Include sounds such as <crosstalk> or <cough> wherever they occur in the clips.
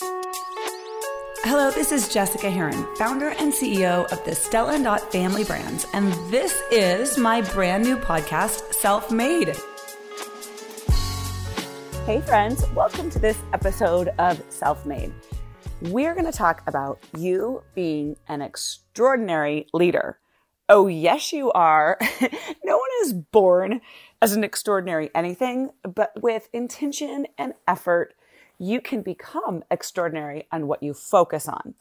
Hello, this is Jessica Herrin, founder and CEO of the Stella and Dot family brands, and this is my brand new podcast, Self Made. Hey, friends, welcome to this episode of Self Made. We're going to talk about you being an extraordinary leader. Oh, yes, you are. <laughs> no one is born as an extraordinary anything, but with intention and effort you can become extraordinary on what you focus on.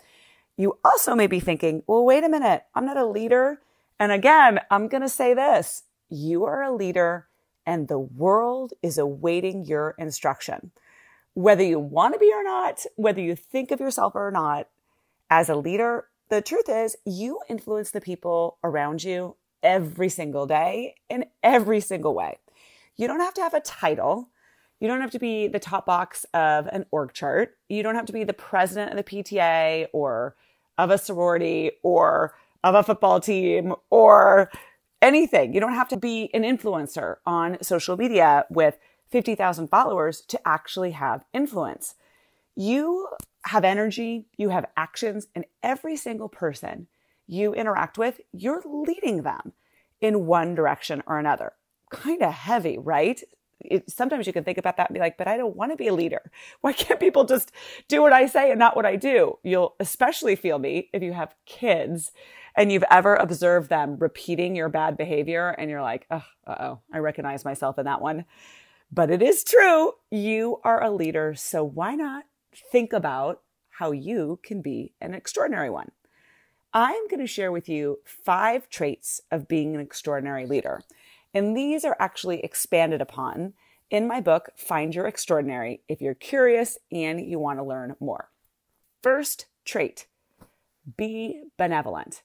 You also may be thinking, well, wait a minute, I'm not a leader. And again, I'm going to say this you are a leader and the world is awaiting your instruction. Whether you want to be or not, whether you think of yourself or not, as a leader, the truth is you influence the people around you every single day in every single way. You don't have to have a title. You don't have to be the top box of an org chart. You don't have to be the president of the PTA or of a sorority or of a football team or anything. You don't have to be an influencer on social media with 50,000 followers to actually have influence. You have energy, you have actions, and every single person you interact with, you're leading them in one direction or another. Kind of heavy, right? It, sometimes you can think about that and be like, but I don't want to be a leader. Why can't people just do what I say and not what I do? You'll especially feel me if you have kids and you've ever observed them repeating your bad behavior and you're like, oh, oh, I recognize myself in that one. But it is true. You are a leader. So why not think about how you can be an extraordinary one? I'm going to share with you five traits of being an extraordinary leader. And these are actually expanded upon in my book, Find Your Extraordinary, if you're curious and you want to learn more. First trait be benevolent.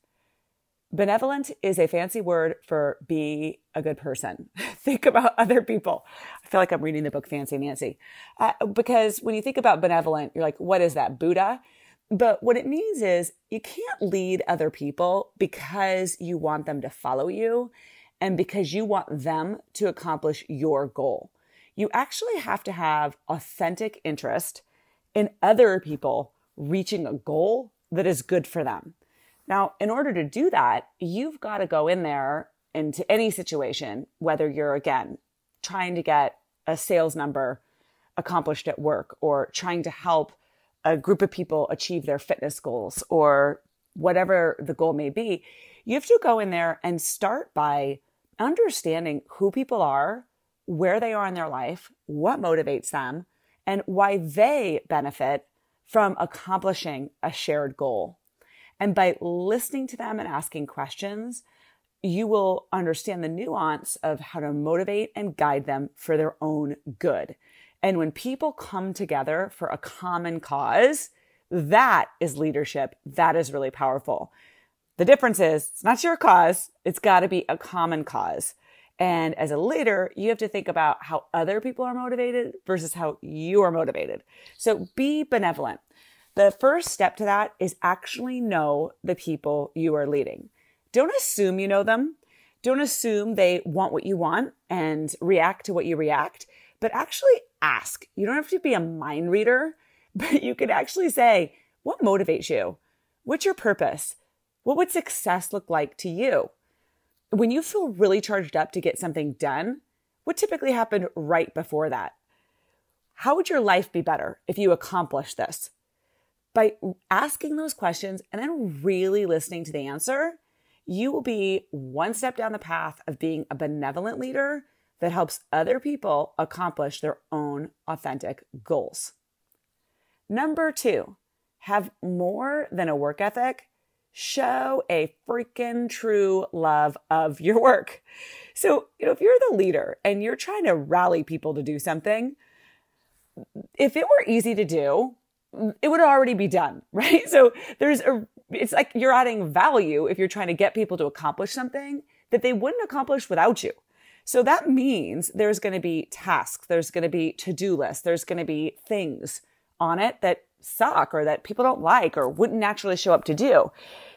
Benevolent is a fancy word for be a good person. <laughs> think about other people. I feel like I'm reading the book Fancy Nancy. Uh, because when you think about benevolent, you're like, what is that? Buddha? But what it means is you can't lead other people because you want them to follow you and because you want them to accomplish your goal. You actually have to have authentic interest in other people reaching a goal that is good for them. Now, in order to do that, you've got to go in there into any situation, whether you're again trying to get a sales number accomplished at work or trying to help a group of people achieve their fitness goals or whatever the goal may be, you have to go in there and start by understanding who people are, where they are in their life, what motivates them, and why they benefit from accomplishing a shared goal. And by listening to them and asking questions, you will understand the nuance of how to motivate and guide them for their own good. And when people come together for a common cause, that is leadership. That is really powerful. The difference is it's not your cause. It's got to be a common cause. And as a leader, you have to think about how other people are motivated versus how you are motivated. So be benevolent. The first step to that is actually know the people you are leading. Don't assume you know them. Don't assume they want what you want and react to what you react, but actually ask. You don't have to be a mind reader, <laughs> but you can actually say, what motivates you? What's your purpose? What would success look like to you? When you feel really charged up to get something done, what typically happened right before that? How would your life be better if you accomplished this? By asking those questions and then really listening to the answer, you will be one step down the path of being a benevolent leader that helps other people accomplish their own authentic goals. Number two, have more than a work ethic show a freaking true love of your work. So, you know, if you're the leader and you're trying to rally people to do something, if it were easy to do, it would already be done, <laughs> right? So there's a, it's like you're adding value if you're trying to get people to accomplish something that they wouldn't accomplish without you. So that means there's going to be tasks, there's going to be to-do lists, there's going to be things on it that suck or that people don't like or wouldn't naturally show up to do.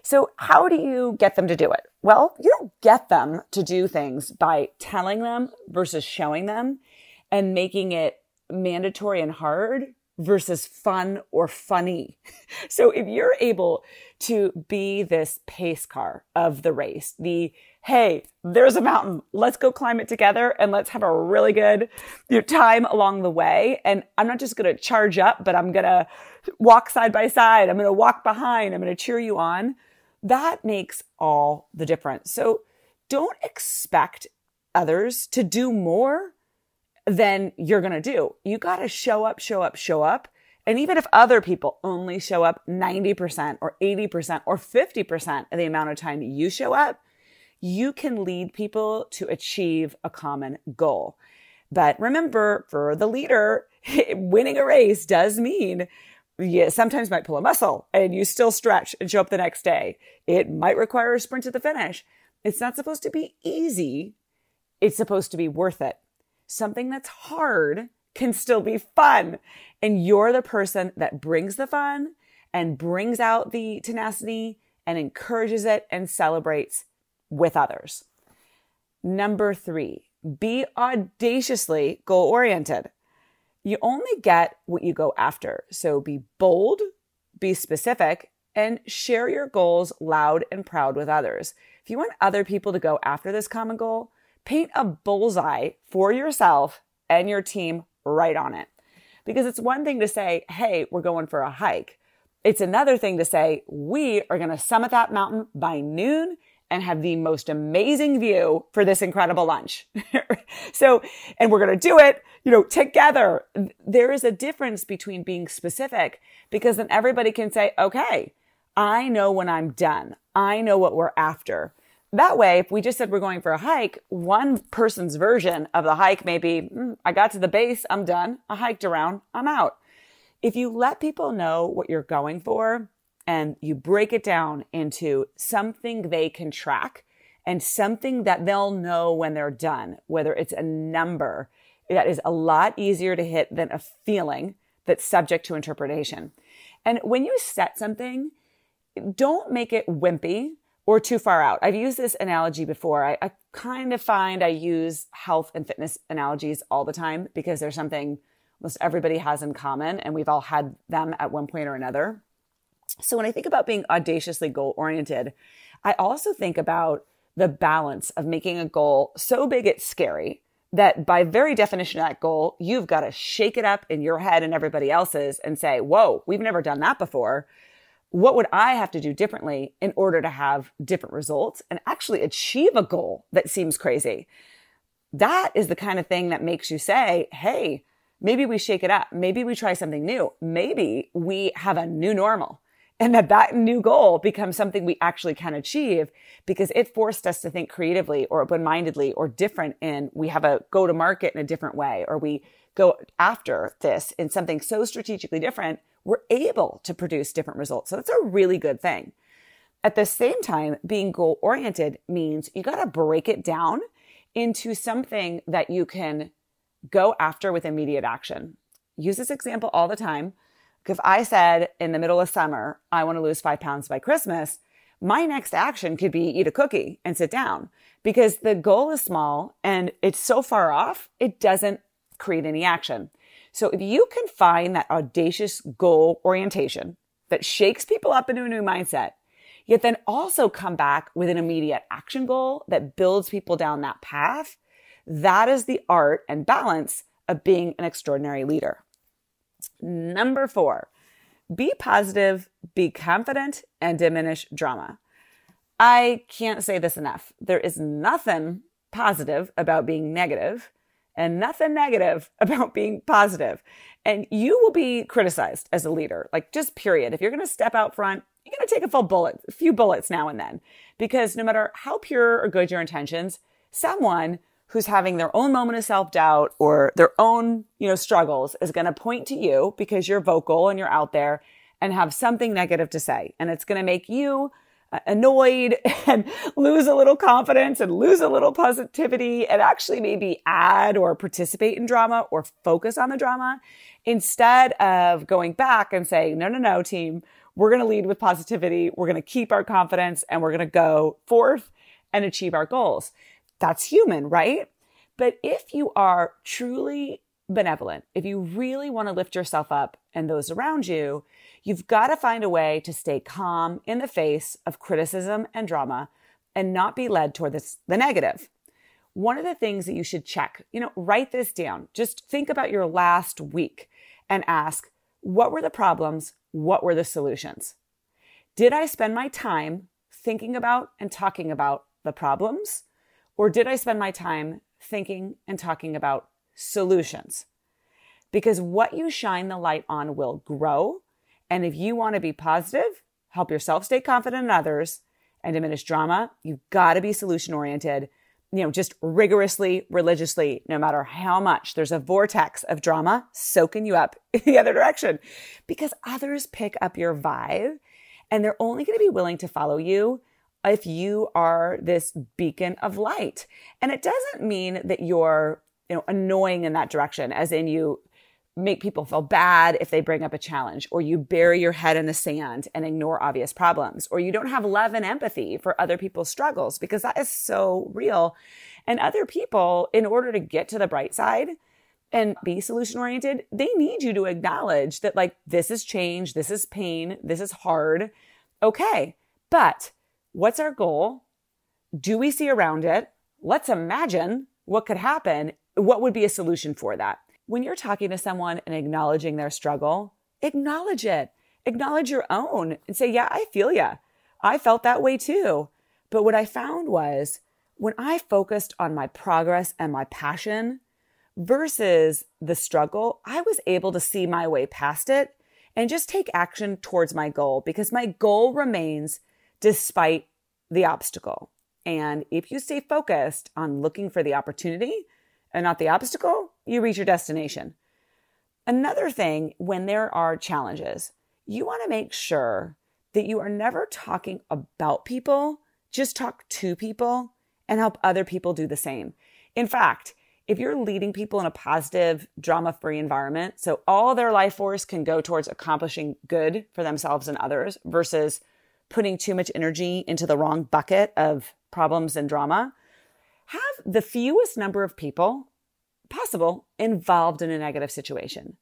So how do you get them to do it? Well, you don't get them to do things by telling them versus showing them and making it mandatory and hard versus fun or funny. <laughs> So if you're able to be this pace car of the race, the hey, there's a mountain. Let's go climb it together and let's have a really good you know, time along the way. And I'm not just going to charge up, but I'm going to walk side by side. I'm going to walk behind. I'm going to cheer you on. That makes all the difference. So don't expect others to do more than you're going to do. You got to show up, show up, show up. And even if other people only show up 90% or 80% or 50% of the amount of time you show up, you can lead people to achieve a common goal. But remember, for the leader, <laughs> winning a race does mean you sometimes might pull a muscle and you still stretch and show up the next day. It might require a sprint to the finish. It's not supposed to be easy. It's supposed to be worth it. Something that's hard can still be fun. And you're the person that brings the fun and brings out the tenacity and encourages it and celebrates with others. Number three, be audaciously goal oriented. You only get what you go after. So be bold, be specific, and share your goals loud and proud with others. If you want other people to go after this common goal, paint a bullseye for yourself and your team right on it. Because it's one thing to say, hey, we're going for a hike. It's another thing to say, we are going to summit that mountain by noon and have the most amazing view for this incredible lunch. <laughs> so, and we're going to do it, you know, together. There is a difference between being specific because then everybody can say, okay, I know when I'm done. I know what we're after. That way, if we just said we're going for a hike, one person's version of the hike may be, mm, I got to the base, I'm done. I hiked around, I'm out. If you let people know what you're going for, and you break it down into something they can track and something that they'll know when they're done, whether it's a number that is a lot easier to hit than a feeling that's subject to interpretation. And when you set something, don't make it wimpy or too far out. I've used this analogy before. I, I kind of find I use health and fitness analogies all the time because there's something most everybody has in common and we've all had them at one point or another. So when I think about being audaciously goal oriented, I also think about the balance of making a goal so big it's scary that by very definition of that goal, you've got to shake it up in your head and everybody else's and say, whoa, we've never done that before. What would I have to do differently in order to have different results and actually achieve a goal that seems crazy? That is the kind of thing that makes you say, Hey, maybe we shake it up. Maybe we try something new. Maybe we have a new normal and that that new goal becomes something we actually can achieve because it forced us to think creatively or open-mindedly or different and we have a go to market in a different way or we go after this in something so strategically different we're able to produce different results. So that's a really good thing. At the same time being goal oriented means you got to break it down into something that you can go after with immediate action. Use this example all the time. If I said in the middle of summer, I want to lose five pounds by Christmas, my next action could be eat a cookie and sit down. Because the goal is small and it's so far off, it doesn't create any action. So if you can find that audacious goal orientation that shakes people up into a new mindset, yet then also come back with an immediate action goal that builds people down that path, that is the art and balance of being an extraordinary leader. Number four, be positive, be confident, and diminish drama. I can't say this enough. There is nothing positive about being negative and nothing negative <laughs> about being positive. And you will be criticized as a leader, like just period. If you're going to step out front, you're going to take a full bullet, a few bullets now and then, because no matter how pure or good your intentions, someone who's having their own moment of self-doubt or their own, you know, struggles is going to point to you because you're vocal and you're out there and have something negative to say. And it's going to make you annoyed <laughs> and lose a little confidence and lose a little positivity and actually maybe add or participate in drama or focus on the drama instead of going back and saying, no, no, no, team, we're going to lead with positivity. We're going to keep our confidence and we're going to go forth and achieve our goals. That's human, right? But if you are truly benevolent, if you really want to lift yourself up and those around you, you've got to find a way to stay calm in the face of criticism and drama and not be led toward this, the negative. One of the things that you should check, you know, write this down. Just think about your last week and ask, what were the problems? What were the solutions? Did I spend my time thinking about and talking about the problems? Or did I spend my time thinking and talking about solutions? Because what you shine the light on will grow. And if you want to be positive, help yourself stay confident in others, and diminish drama, you've got to be solution oriented you know, just rigorously, religiously, no matter how much there's a vortex of drama soaking you up <laughs> in the other direction because others pick up your vibe and they're only going to be willing to follow you if you are this beacon of light. And it doesn't mean that you're, you know, annoying in that direction, as in you make people feel bad if they bring up a challenge, or you bury your head in the sand and ignore obvious problems, or you don't have love and empathy for other people's struggles because that is so real. And other people, in order to get to the bright side and be solution oriented, they need you to acknowledge that, like, this is change, this is pain, this is hard. Okay. But what's our goal? Do we see around it? Let's imagine what could happen. What would be a solution for that? when you're talking to someone and acknowledging their struggle, acknowledge it. Acknowledge your own and say, Yeah, I feel ya. I felt that way too. But what I found was when I focused on my progress and my passion versus the struggle, I was able to see my way past it and just take action towards my goal because my goal remains despite the obstacle. And if you stay focused on looking for the opportunity, and not the obstacle, you reach your destination. Another thing, when there are challenges, you want to make sure that you are never talking about people, just talk to people and help other people do the same. In fact, if you're leading people in a positive, drama free environment, so all their life force can go towards accomplishing good for themselves and others versus putting too much energy into the wrong bucket of problems and drama, have the fewest number of people possible involved in a negative situation.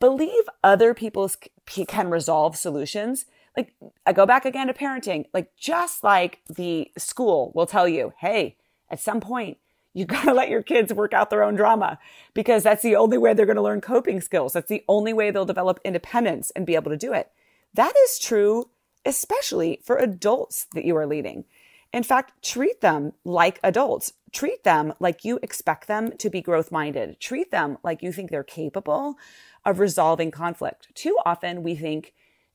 Believe other people can resolve solutions. Like I go back again to parenting, like just like the school will tell you, hey, at some point, you <laughs> got to let your kids work out their own drama because that's the only way they're to learn coping skills. That's the only way they'll develop independence and be able to do it. That is true, especially for adults that you are leading. In fact, treat them like adults. Treat them like you expect them to be growth minded. Treat them like you think they're capable of resolving conflict. Too often we think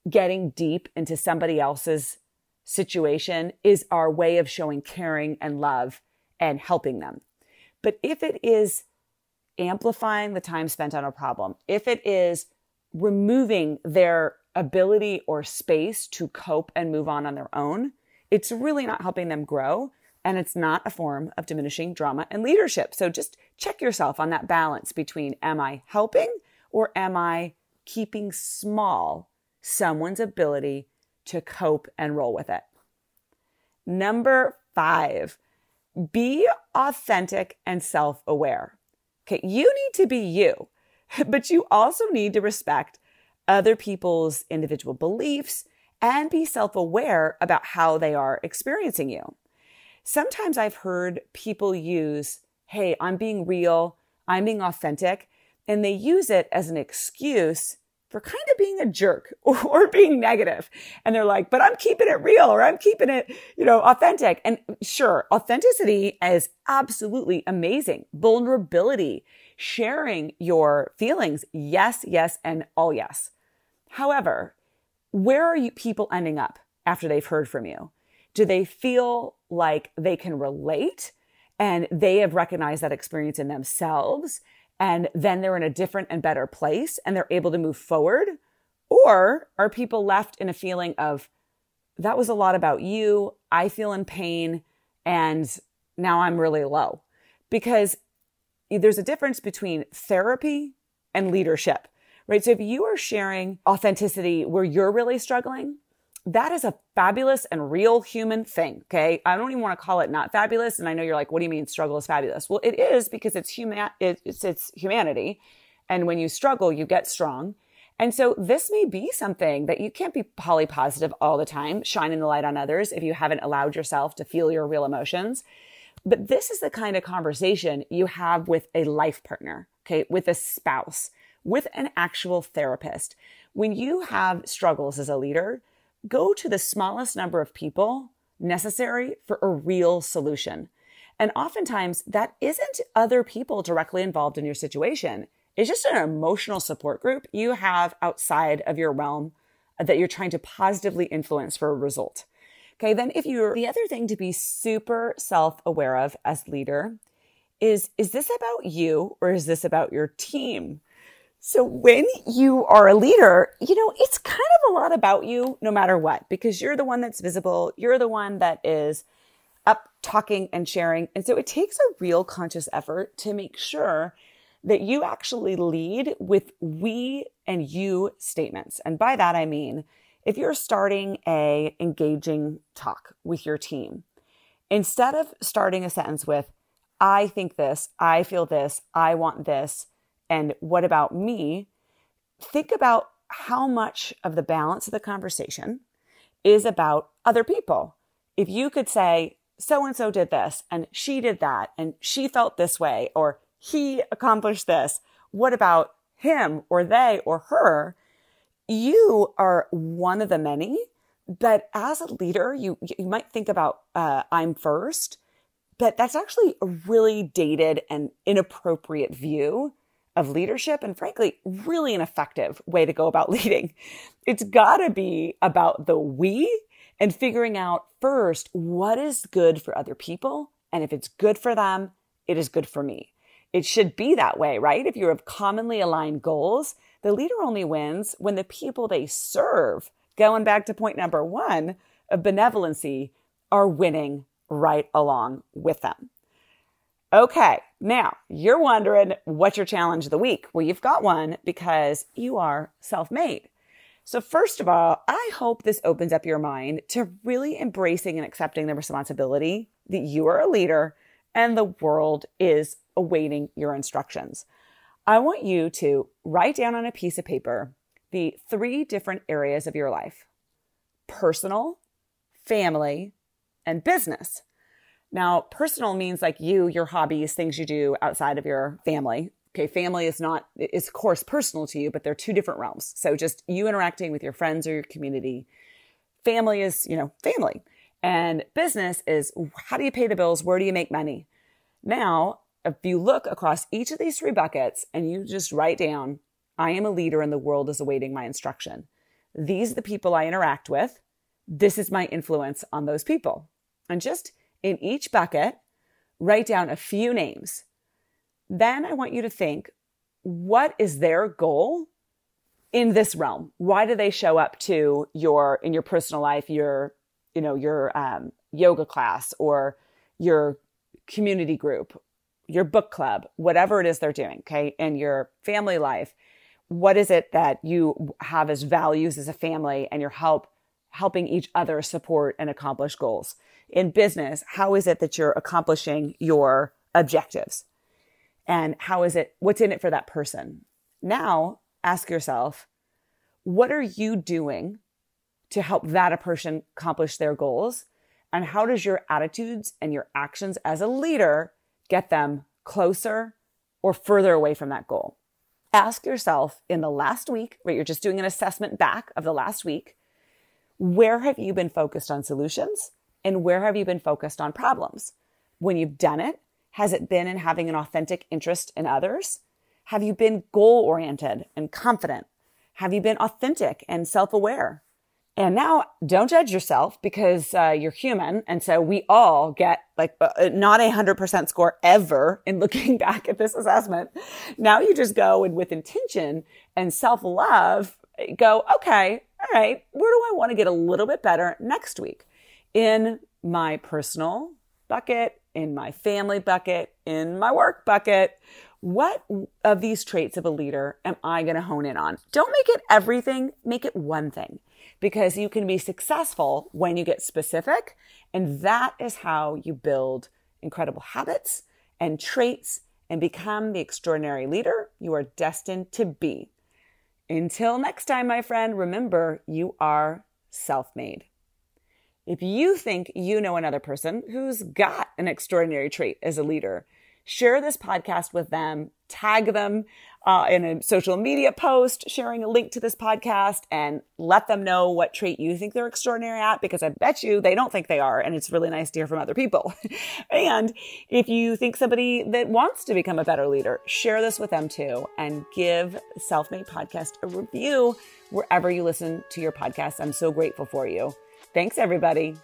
getting deep into somebody else's situation is our way of showing caring and love and helping them. But if it is amplifying the time spent on a problem, if it is removing their ability or space to cope and move on on their own, it's really not helping them grow. And it's not a form of diminishing drama and leadership. So just check yourself on that balance between am I helping or am I keeping small someone's ability to cope and roll with it? Number five, be authentic and self aware. Okay, you need to be you, <laughs> but you also need to respect other people's individual beliefs and be self aware about how they are experiencing you. Sometimes I've heard people use, Hey, I'm being real. I'm being authentic. And they use it as an excuse for kind of being a jerk or, <laughs> or, being negative. And they're like, but I'm keeping it real or I'm keeping it, you know, authentic. And sure, authenticity is absolutely amazing. Vulnerability, sharing your feelings. Yes, yes, and all yes. However, where are you people ending up after they've heard from you? Do they feel like they can relate and they have recognized that experience in themselves and then they're in a different and better place and they're able to move forward? Or are people left in a feeling of, that was a lot about you. I feel in pain and now I'm really low? Because there's a difference between therapy and leadership right? So if you are sharing authenticity where you're really struggling, that is a fabulous and real human thing. Okay. I don't even want to call it not fabulous. And I know you're like, what do you mean struggle is fabulous? Well, it is because it's human, it's, it's humanity And when you struggle, you get strong. And so this may be something that you can't be poly positive all the time, shining the light on others if you haven't allowed yourself to feel your real emotions. But this is the kind of conversation you have with a life partner, okay, with a spouse, with an actual therapist. When you have struggles as a leader, go to the smallest number of people necessary for a real solution. And oftentimes that isn't other people directly involved in your situation. It's just an emotional support group you have outside of your realm that you're trying to positively influence for a result. Okay. Then if you're the other thing to be super self aware of as leader is, is this about you or is this about your team? So when you are a leader, you know, it's kind of a lot about you no matter what, because you're the one that's visible. You're the one that is up talking and sharing. And so it takes a real conscious effort to make sure that you actually lead with we and you statements. And by that, I mean, if you're starting a engaging talk with your team, instead of starting a sentence with, I think this, I feel this, I want this, and what about me? Think about how much of the balance of the conversation is about other people. If you could say, so and so did this, and she did that, and she felt this way, or he accomplished this. What about him or they or her? You are one of the many, but as a leader, you, you might think about, uh, I'm first, but that's actually a really dated and inappropriate view of leadership and frankly, really an effective way to go about <laughs> leading. It's gotta be about the we and figuring out first what is good for other people. And if it's good for them, it is good for me. It should be that way, right? If you have commonly aligned goals, the leader only wins when the people they serve, going back to point number one of benevolency, are winning right along with them. Okay, now you're wondering what's your challenge of the week? Well, you've got one because you are self made. So, first of all, I hope this opens up your mind to really embracing and accepting the responsibility that you are a leader and the world is awaiting your instructions. I want you to write down on a piece of paper the three different areas of your life personal, family, and business. Now, personal means like you, your hobbies, things you do outside of your family. Okay, family is not, is of course personal to you, but they're two different realms. So just you interacting with your friends or your community. Family is, you know, family. And business is how do you pay the bills? Where do you make money? Now, if you look across each of these three buckets and you just write down, I am a leader and the world is awaiting my instruction. These are the people I interact with. This is my influence on those people. And just in each bucket, write down a few names. Then I want you to think, what is their goal in this realm? Why do they show up to your, in your personal life, your, you know, your um, yoga class or your community group, your book club, whatever it is they're doing, okay, in your family life? What is it that you have as values as a family and you're help helping each other support and accomplish goals? in business, how is it that you're accomplishing your objectives? And how is it, what's in it for that person? Now ask yourself, what are you doing to help that person accomplish their goals? And how does your attitudes and your actions as a leader get them closer or further away from that goal? Ask yourself in the last week, right? You're just doing an assessment back of the last week. Where have you been focused on solutions? And where have you been focused on problems? When you've done it, has it been in having an authentic interest in others? Have you been goal oriented and confident? Have you been authentic and self aware? And now don't judge yourself because uh, you're human. And so we all get like uh, uh not a hundred percent score ever in looking <laughs> back at this assessment. Now you just go and with intention and self love, go, okay, right, where do I want to get a little bit better next week? in my personal bucket, in my family bucket, in my work bucket. What of these traits of a leader am I going to hone in on? Don't make it everything, make it one thing because you can be successful when you get specific. And that is how you build incredible habits and traits and become the extraordinary leader you are destined to be. Until next time, my friend, remember you are self made. If you think you know another person who's got an extraordinary trait as a leader, share this podcast with them, tag them uh, in a social media post, sharing a link to this podcast, and let them know what trait you think they're extraordinary at, because I bet you they don't think they are. And it's really nice to hear from other people. <laughs> and if you think somebody that wants to become a better leader, share this with them too and give Self Made Podcast a review wherever you listen to your podcast. I'm so grateful for you. Thanks, everybody.